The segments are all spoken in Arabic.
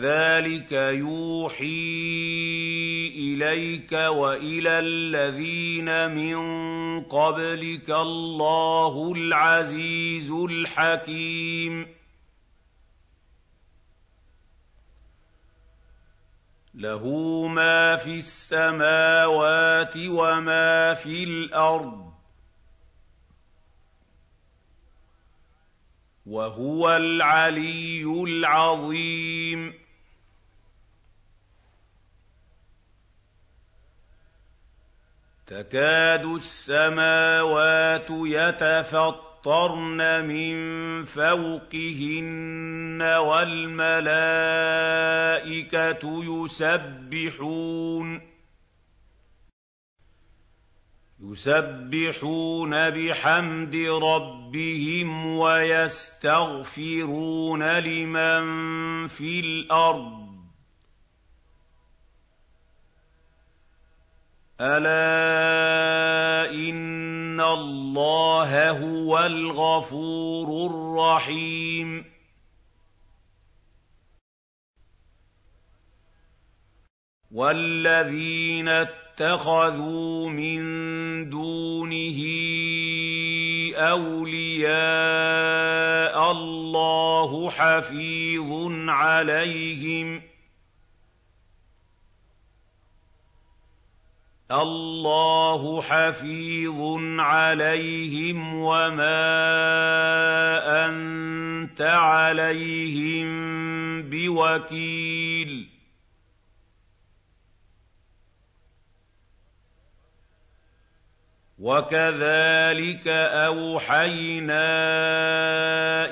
كذلك يوحي اليك والى الذين من قبلك الله العزيز الحكيم له ما في السماوات وما في الأرض وهو العلي العظيم تكاد السماوات يتفطرن من فوقهن والملائكة يسبحون يسبحون بحمد ربهم ويستغفرون لمن في الأرض الا ان الله هو الغفور الرحيم والذين اتخذوا من دونه اولياء الله حفيظ عليهم اللَّهُ حَفِيظٌ عَلَيْهِمْ وَمَا أَنتَ عَلَيْهِم بِوَكِيلٍ. وَكَذَٰلِكَ أَوْحَيْنَا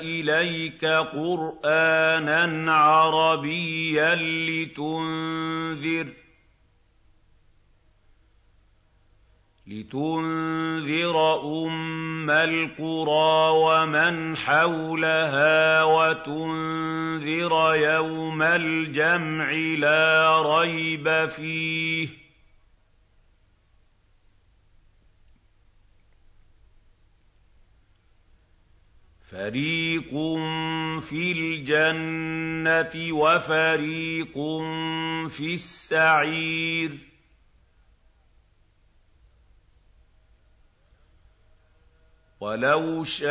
إِلَيْكَ قُرْآنًا عَرَبِيًّا لِّتُنذِرَ لِتُنذِرَ أُمَّ الْقُرَىٰ وَمَنْ حَوْلَهَا وَتُنذِرَ يَوْمَ الْجَمْعِ لَا رَيْبَ فِيهِ ۚ. فَرِيقٌ فِي الْجَنَّةِ وَفَرِيقٌ فِي السَّعِيرِ. وَلَوْ شَاءَ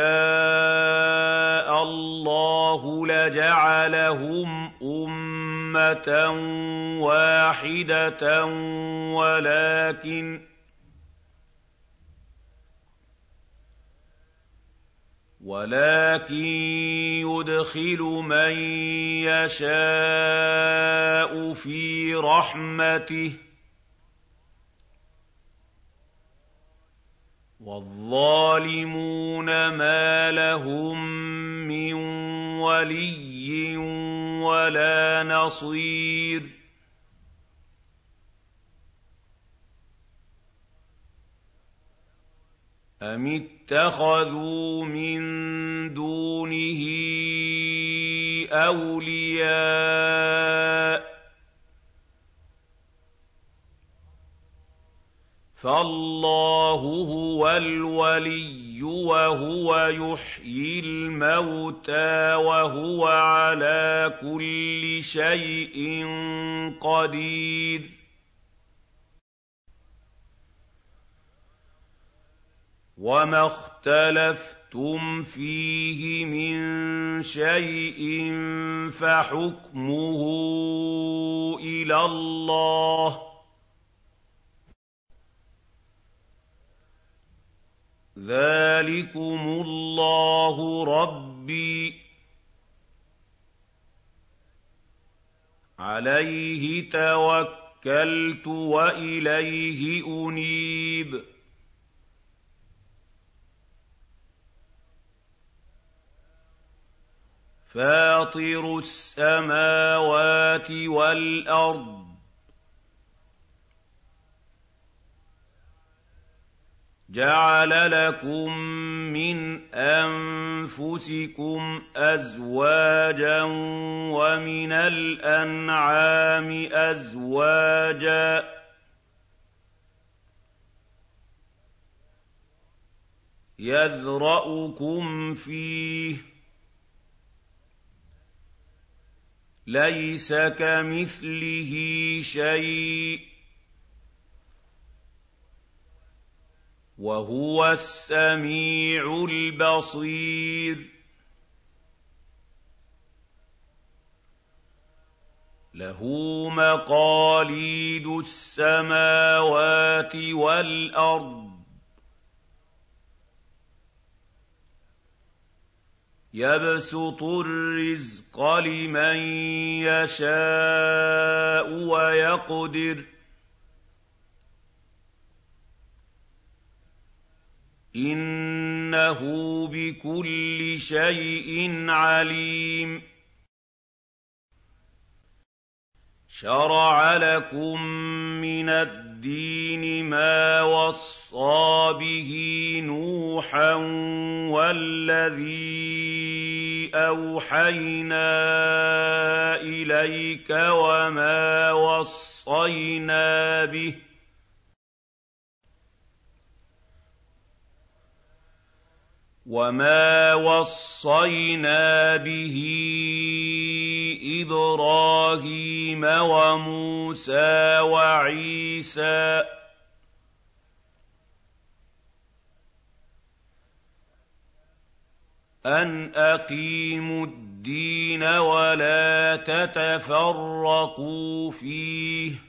اللَّهُ لَجَعَلَهُمْ أُمَّةً وَاحِدَةً وَلَٰكِن ولكن يدخل من يشاء في رحمته وَالظَّالِمُونَ مَا لَهُم مِّن وَلِيٍّ وَلَا نَصِيرٍ. أَمِ اتَّخَذُوا مِن دُونِهِ أَوْلِيَاءَ فَاللَّهُ هُوَ الْوَلِيُّ وَهُوَ يُحْيِي الْمَوْتَىٰ وَهُوَ عَلَىٰ كُلِّ شَيْءٍ قَدِيرٌ. وَمَا اخْتَلَفْتُمْ فِيهِ مِن شَيْءٍ فَحُكْمُهُ إِلَى اللَّهِ ذَٰلِكُمُ اللَّهُ رَبِّي ۖ عَلَيْهِ تَوَكَّلْتُ وَإِلَيْهِ أُنِيبُ فَاطِرُ السَّمَاوَاتِ وَالْأَرْضِ جَعَلَ لَكُم مِّنْ أَنفُسِكُمْ أَزْوَاجًا وَمِنَ الْأَنْعَامِ أَزْوَاجًا ۖ يَذْرَؤُكُمْ فِيهِ ۚ لَيْسَ كَمِثْلِهِ شَيْءٌ وَهُوَ السَّمِيعُ الْبَصِيرُ. لَهُ مَقَالِيدُ السَّمَاوَاتِ وَالْأَرْضِ. يَبْسُطُ الرِّزْقَ لِمَن يَشَاءُ وَيَقْدِرُ ۚ. إِنَّهُ بِكُلِّ شَيْءٍ عَلِيمٌ شَرَعَ لَكُم مِّنَ الدِّينِ مَا وَصَّىٰ بِهِ نُوحًا وَالَّذِي أَوْحَيْنَا إِلَيْكَ وَمَا وَصَّيْنَا بِهِ وَمَا وَصَّيْنَا بِهِ إِبْرَاهِيمَ وَمُوسَىٰ وَعِيسَىٰ ۖ أَنْ أَقِيمُوا الدِّينَ وَلَا تَتَفَرَّقُوا فِيهِ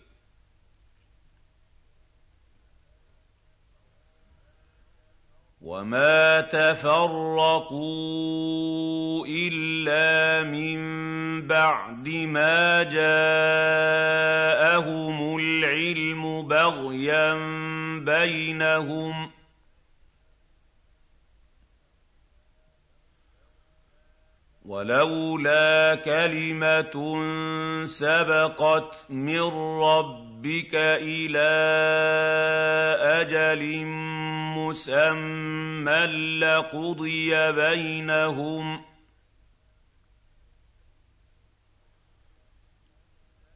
وَمَا تَفَرَّقُوا إِلَّا مِن بَعْدِ مَا جَاءَهُمُ الْعِلْمُ بَغْيًا بَيْنَهُمْ ۚ وَلَوْلَا كَلِمَةٌ سَبَقَتْ مِن رَّبِّكَ إِلَىٰ أَجَلٍ مُّسَمًّى لَّقُضِيَ بَيْنَهُمْ ۚ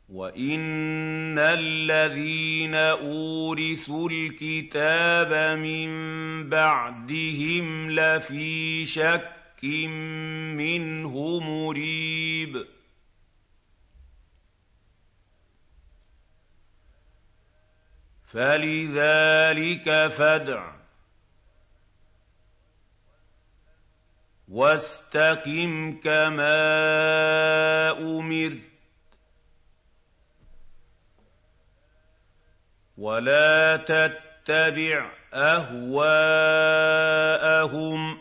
وَإِنَّ الَّذِينَ أُورِثُوا الْكِتَابَ مِن بَعْدِهِمْ لَفِي شَكٍّ مِّنْهُ مُرِيبٍ فَلِذَٰلِكَ فَادْعُ ۖ وَاسْتَقِمْ كَمَا أُمِرْتَ ۖ وَلَا تَتَّبِعْ أَهْوَاءَهُمْ ۖ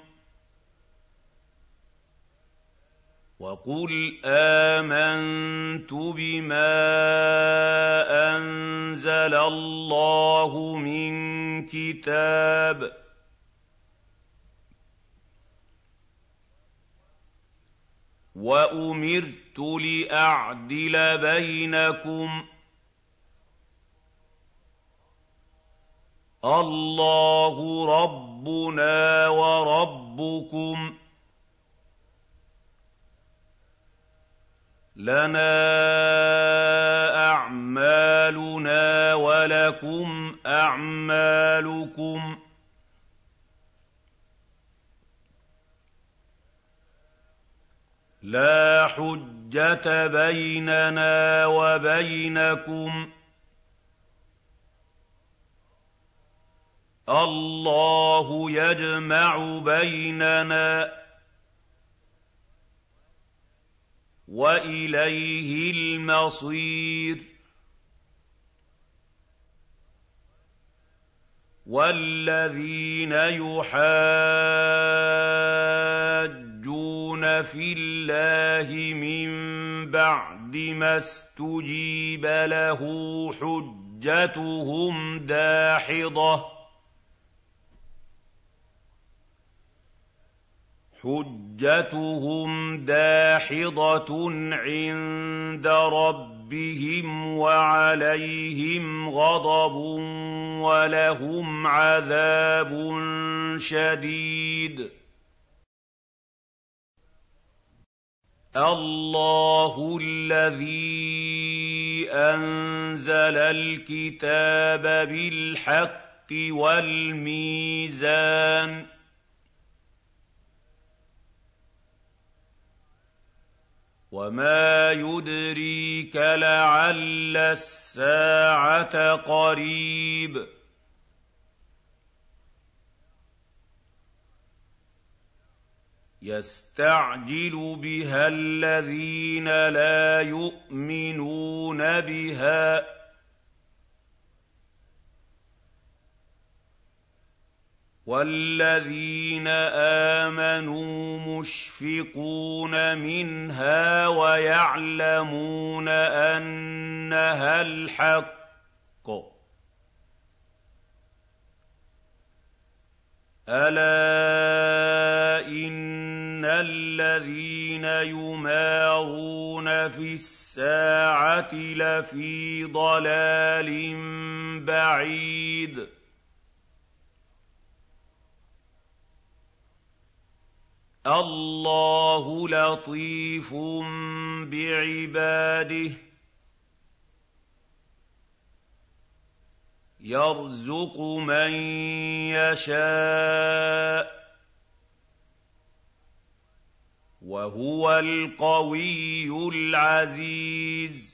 وَقُلْ آمَنتُ بِمَا أَنزَلَ اللَّهُ مِن كِتَابٍ ۖ وَأُمِرْتُ لِأَعْدِلَ بَيْنَكُمْ ۖ اللَّهُ رَبُّنَا وَرَبُّكُمْ ۖ لَنَا أَعْمَالُنَا وَلَكُمْ أَعْمَالُكُمْ ۖ لَا حُجَّةَ بَيْنَنَا وَبَيْنَكُمْ ۖ اللَّهُ يَجْمَعُ بَيْنَنَا ۖ وَإِلَيْهِ الْمَصِيرُ. وَالَّذِينَ يُحَاجُّونَ فِي اللَّهِ مِن بَعْدِ مَا اسْتُجِيبَ لَهُ حُجَّتُهُمْ دَاحِضَةٌ حجتهم داحضة عند ربهم وعليهم غضب وَلَهُمْ عَذَابٌ شَدِيدٌ. اللَّهُ الَّذِي أَنزَلَ الْكِتَابَ بِالْحَقِّ وَالْمِيزَانَ وَمَا يُدْرِيكَ لَعَلَّ السَّاعَةَ قَرِيبٌ يَسْتَعْجِلُ بِهَا الَّذِينَ لَا يُؤْمِنُونَ بِهَا وَالَّذِينَ آمَنُوا مُشْفِقُونَ مِنْهَا وَيَعْلَمُونَ أَنَّهَا الْحَقُّ ۗ أَلَا إِنَّ الَّذِينَ يُمَارُونَ فِي السَّاعَةِ لَفِي ضَلَالٍ بَعِيدٍ اللَّهُ لَطِيفٌ بِعِبَادِهِ يَرْزُقُ مَن يَشَاءُ ۖ وَهُوَ الْقَوِيُّ الْعَزِيزُ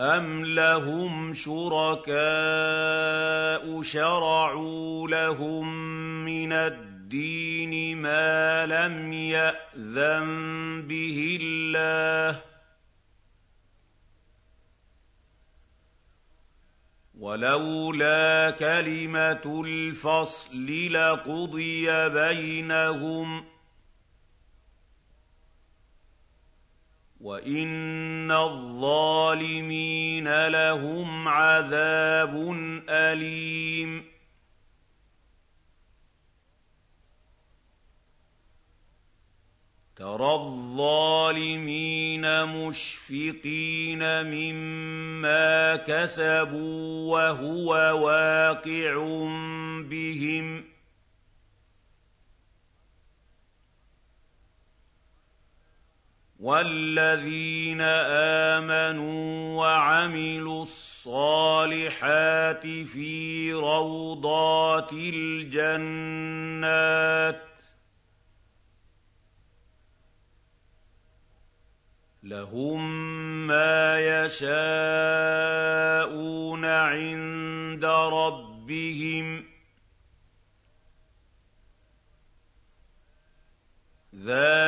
أَمْ لَهُمْ شُرَكَاءُ شَرَعُوا لَهُم مِّنَ الدِّينِ مَا لَمْ يَأْذَن بِهِ اللَّهُ ۚ وَلَوْلَا كَلِمَةُ الْفَصْلِ لَقُضِيَ بَيْنَهُمْ ۗ وَإِنَّ الظَّالِمِينَ لَهُمْ عَذَابٌ أَلِيمٌ تَرَى الظَّالِمِينَ مُشْفِقِينَ مِمَّا كَسَبُوا وَهُوَ وَاقِعٌ بِهِمْ ۗ وَالَّذِينَ آمَنُوا وَعَمِلُوا الصَّالِحَاتِ فِي رَوْضَاتِ الْجَنَّاتِ لَهُم مَّا يَشَاءُونَ عِندَ رَبِّهِمْ ۚ ذَٰلِكَ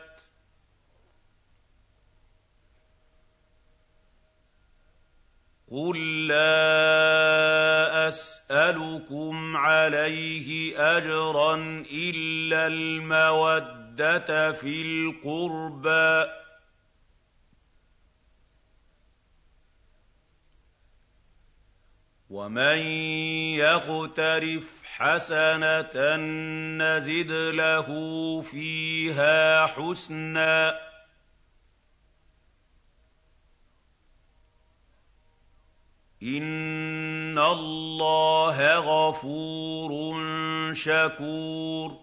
قُل لَّا أَسْأَلُكُمْ عَلَيْهِ أَجْرًا إِلَّا الْمَوَدَّةَ فِي الْقُرْبَىٰ ۗ ومن يقترف حسنه نزد له فيها حسنا ان الله غفور شكور.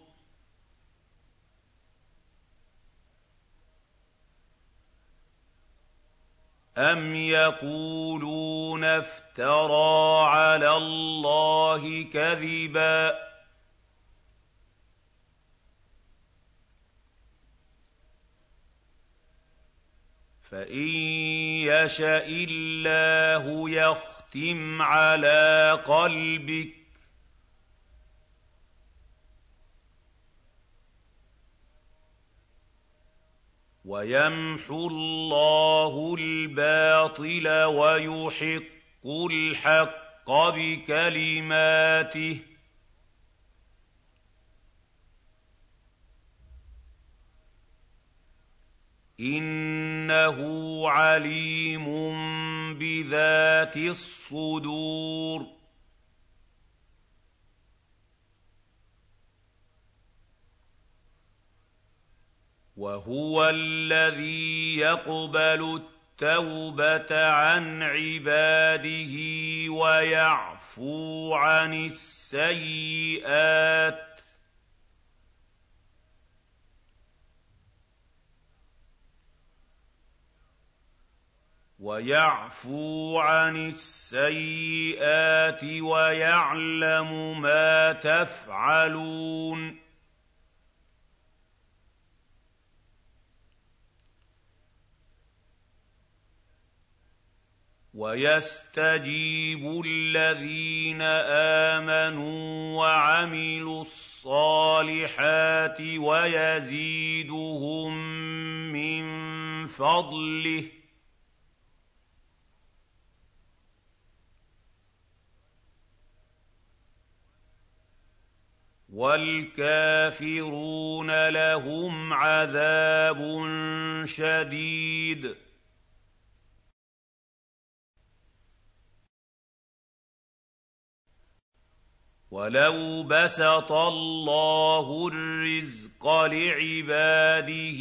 أَمْ يَقُولُونَ افْتَرَىٰ عَلَى اللَّهِ كَذِبًا ۖ فَإِن يَشَإِ اللَّهُ يَخْتِمْ عَلَىٰ قَلْبِكَ وَيَمْحُو اللَّهُ الْبَاطِلَ وَيُحِقُّ الْحَقَّ بِكَلِمَاتِهِ ۚ إِنَّهُ عَلِيمٌ بِذَاتِ الصُّدُورِ. وَهُوَ الَّذِي يَقْبَلُ التَّوْبَةَ عَنْ عِبَادِهِ وَيَعْفُو عَنِ السَّيِّئَاتِ ۚ. وَيَعْفُو عَنِ السَّيِّئَاتِ وَيَعْلَمُ مَا تَفْعَلُونَ. وَيَسْتَجِيبُ الَّذِينَ آمَنُوا وَعَمِلُوا الصَّالِحَاتِ وَيَزِيدُهُم مِّن فَضْلِهِ ۚ. وَالْكَافِرُونَ لَهُمْ عَذَابٌ شَدِيدٌ. وَلَوْ بَسَطَ اللَّهُ الرِّزْقَ لِعِبَادِهِ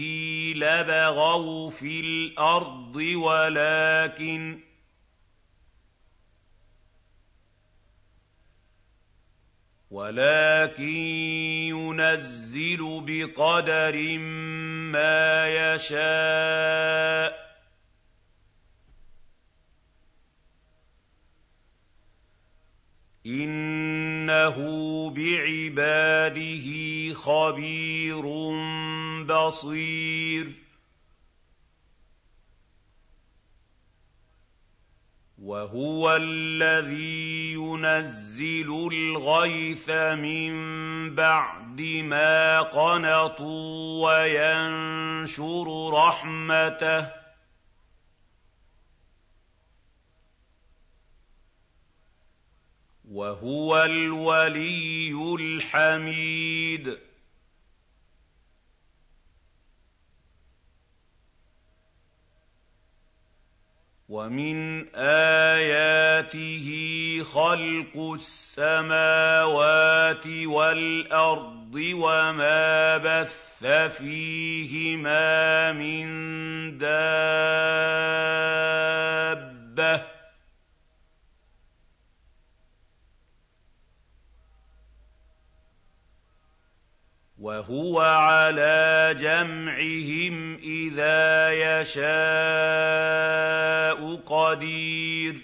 لَبَغَوْا فِي الْأَرْضِ وَلَٰكِن ولكن يُنَزِّلُ بِقَدَرٍ مَّا يَشَاءُ. إِنَّهُ بِعِبَادِهِ خَبِيرٌ بَصِيرٌ. وَهُوَ الَّذِي يُنَزِّلُ الْغَيْثَ مِن بَعْدِ مَا قَنَطُوا وَيَنشُرُ رَحْمَتَهُ. وَهُوَ الْوَلِيُّ الْحَمِيدُ. وَمِنْ آيَاتِهِ خَلْقُ السَّمَاوَاتِ وَالْأَرْضِ وَمَا بَثَّ فِيهِمَا مِن دَابَّةٍ وَهُوَ عَلَىٰ جَمْعِهِمْ إِذَا يَشَاءُ قَدِيرٌ.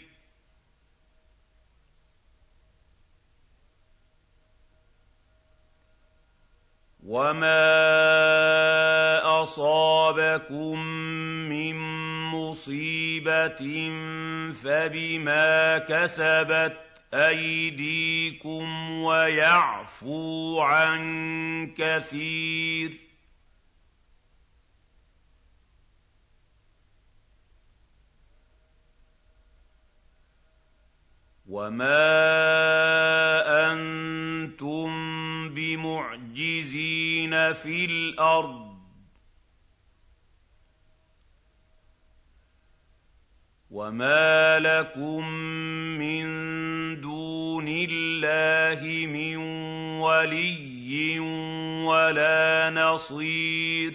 وَمَا أَصَابَكُم مِّن مُّصِيبَةٍ فَبِمَا كَسَبَتْ أَيْدِيكُمْ وَيَعْفُو عَن كَثِيرٍ. وَمَا أَنتُم بِمُعْجِزِينَ فِي الْأَرْضِ وَمَا لَكُم مِّن الله من ولي ولا نصير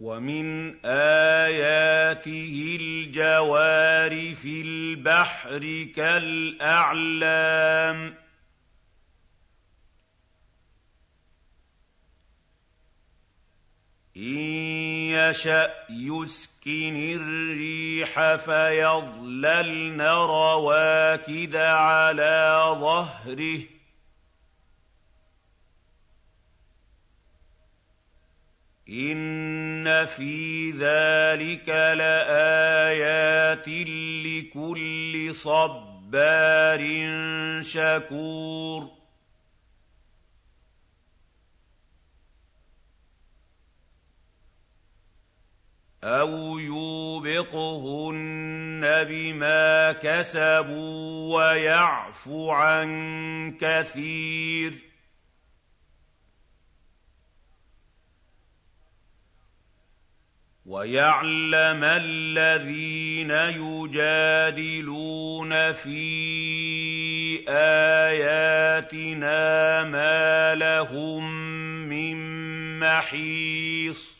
ومن اياته الجوار في البحر كالاعلام إن يشأ يسكن الريح فيظللن رواكد على ظهره إن في ذلك لآيات لكل صبار شكور أَوْ يُوبِقْهُنَّ بِمَا كَسَبُوا وَيَعْفُ عَن كَثِيرٍ وَيَعْلَمَ الَّذِينَ يُجَادِلُونَ فِي آيَاتِنَا مَا لَهُم مِّن مَّحِيصٍ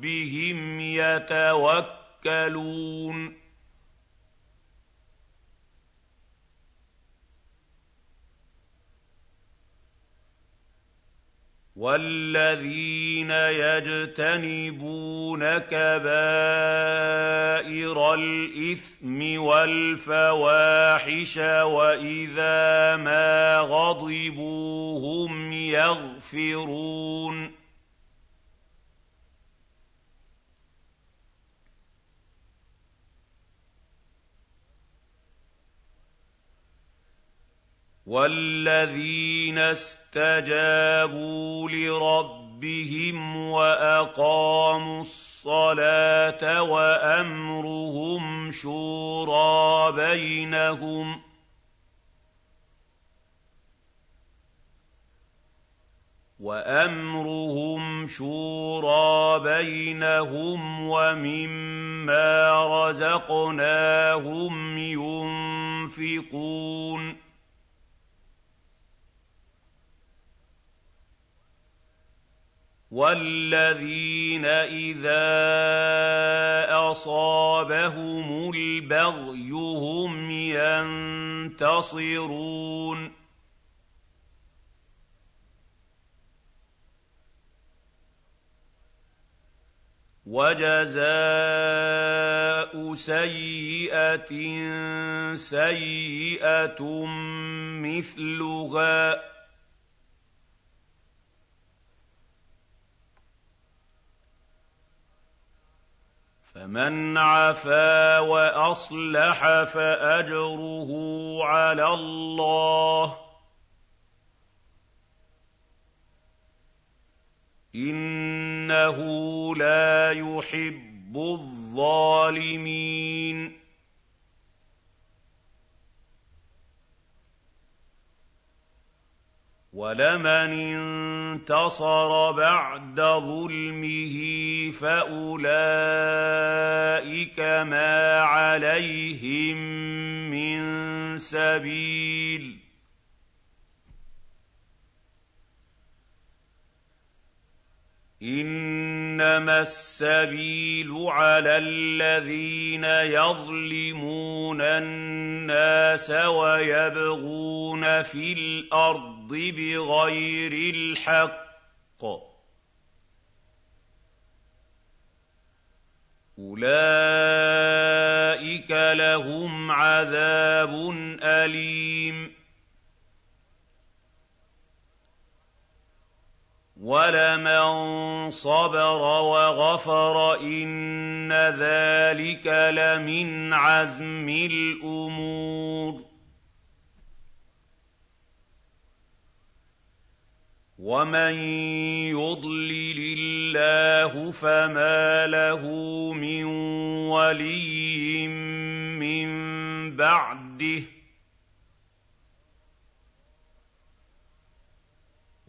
رَبِّهِمْ يَتَوَكَّلُونَ وَالَّذِينَ يَجْتَنِبُونَ كَبَائِرَ الْإِثْمِ وَالْفَوَاحِشَ وَإِذَا مَا غَضِبُوا هُمْ يَغْفِرُونَ وَالَّذِينَ اسْتَجَابُوا لِرَبِّهِمْ وَأَقَامُوا الصَّلَاةَ وَأَمْرُهُمْ شُورَىٰ بَيْنَهُمْ وَأَمْرُهُمْ شُورَىٰ بَيْنَهُمْ وَمِمَّا رَزَقْنَاهُمْ يُنفِقُونَ وَالَّذِينَ إِذَا أَصَابَهُمُ الْبَغْيُ هُمْ يَنتَصِرُونَ وَجَزَاءُ سَيِّئَةٍ سَيِّئَةٌ مِّثْلُهَا فَمَنْ عَفَا وَأَصْلَحَ فَأَجْرُهُ عَلَى اللَّهِ ۚ إِنَّهُ لَا يُحِبُّ الظَّالِمِينَ وَلَمَنِ انتَصَرَ بَعْدَ ظُلْمِهِ فَأُولَٰئِكَ مَا عَلَيْهِم مِّن سَبِيلٍ إِنَّمَا السَّبِيلُ عَلَى الَّذِينَ يَظْلِمُونَ النَّاسَ وَيَبْغُونَ فِي الْأَرْضِ بِغَيْرِ الْحَقِّ ۚ. أُولَٰئِكَ لَهُمْ عَذَابٌ أَلِيمٌ. وَلَمَن صبر وغفر إن ذلك لمن عزم الأمور ومن يضلل الله فما له من ولي من بعده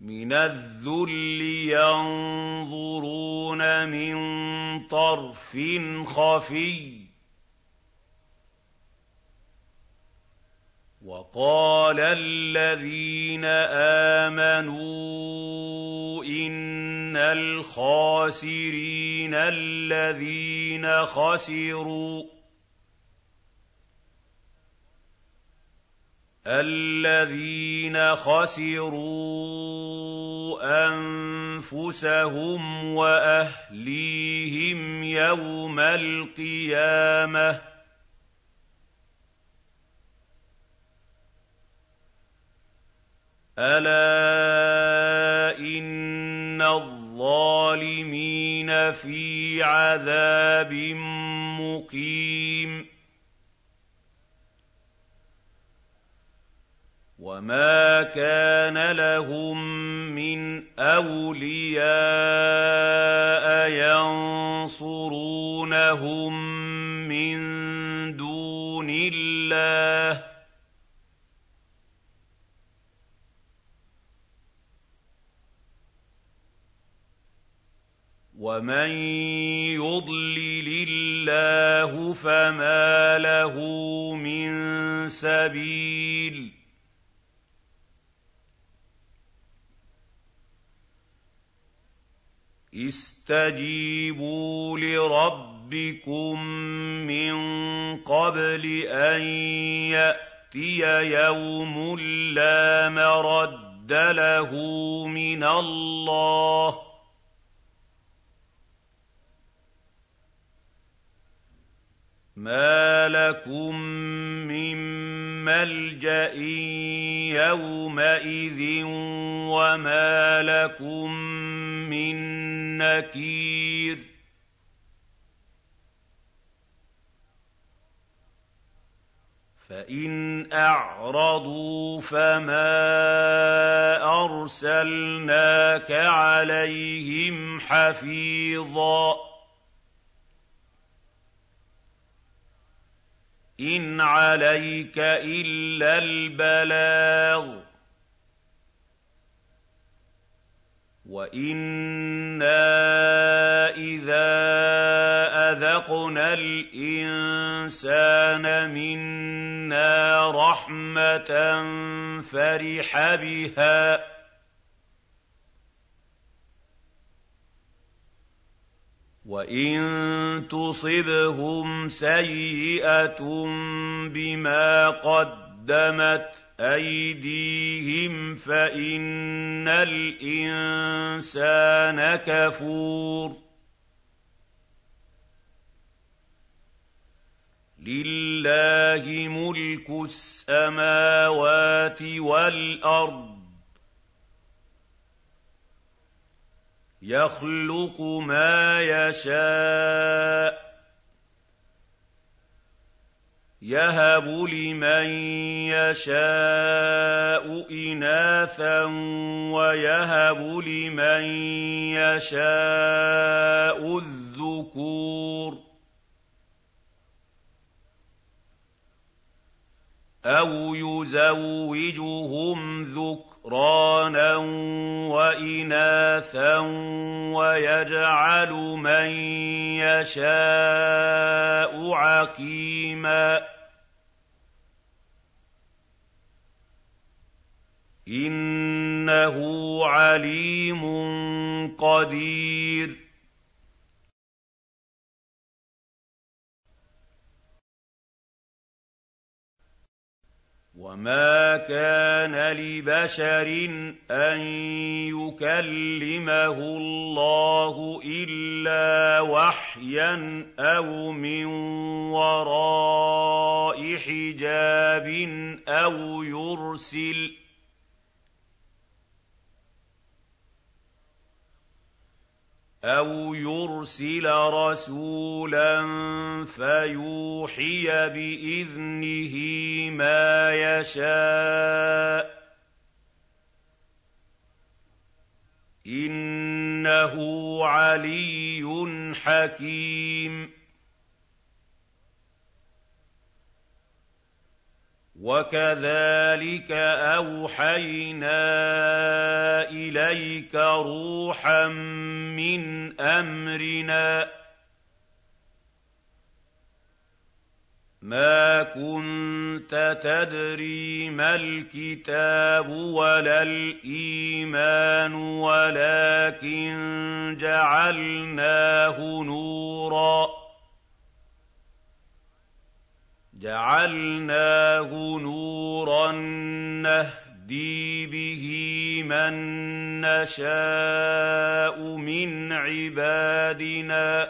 من الذل ينظرون من طرف خفي. وقال الذين آمنوا إن الخاسرين الذين خسروا الذين خسروا أنفسهم وأهليهم يوم القيامة ألا إن الظالمين في عذاب مقيم وما كان لهم من اولياء ينصرونهم من دون الله ومن يضلل الله فما له من سبيل اسْتَجِيبُوا لِرَبِّكُم مِّن قَبْلِ أَن يَأْتِيَ يَوْمٌ لَّا مَرَدَّ لَهُ مِنَ اللَّهِ ۚ. مَا لَكُم مِّن مَّلْجَإٍ يَوْمَئِذٍ وَمَا لَكُم مِّن نَّكِيرٍ. فَإِنْ أَعْرَضُوا فَمَا أَرْسَلْنَاكَ عَلَيْهِمْ حَفِيظًا. إِنْ عَلَيْكَ إِلَّا الْبَلَاغُ. وَإِنَّا إِذَا أَذَقْنَا الْإِنسَانَ مِنَّا رَحْمَةً فَرِحَ بِهَا ۖ وَإِن تُصِبْهُمْ سَيِّئَةٌ بِمَا قَدَّمَتْ أَيْدِيهِمْ فَإِنَّ الْإِنسَانَ كَفُورٌ. لِلَّهِ مُلْكُ السَّمَاوَاتِ وَالْأَرْضِ. يَخْلُقُ مَا يَشَاءُ. يَهَبُ لِمَن يَشَاءُ إِنَاثًا وَيَهَبُ لِمَن يَشَاءُ الذُّكُورَ أَوْ يُزَوِّجُهُمْ ذُكْرَانًا وَإِنَاثًا وَيَجْعَلُ مَن يَشَاءُ عَقِيمًا إِنَّهُ عَلِيمٌ قَدِيرٌ وَمَا كَانَ لِبَشَرٍ أَن يُكَلِّمَهُ اللَّهُ إِلَّا وَحْيًا أَوْ مِن وَرَاءِ حِجَابٍ أَوْ يُرْسِلَ أَوْ يُرْسِلَ رَسُولًا فَيُوحِيَ بِإِذْنِهِ مَا يَشَاءُ ۚ إِنَّهُ عَلِيٌّ حَكِيمٌ وَكَذَٰلِكَ أَوْحَيْنَا إِلَيْكَ رُوحًا مِّنْ أَمْرِنَا ۚ مَا كُنتَ تَدْرِي مَا الْكِتَابُ وَلَا الْإِيمَانُ وَلَٰكِن جَعَلْنَاهُ نُورًا جَعَلْنَاهُ نُورًا نَّهْدِي بِهِ مَن نَّشَاءُ مِنْ عِبَادِنَا ۚ.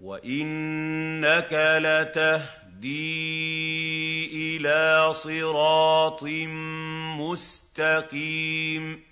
وَإِنَّكَ لَتَهْدِي إِلَىٰ صِرَاطٍ مُّسْتَقِيمٍ.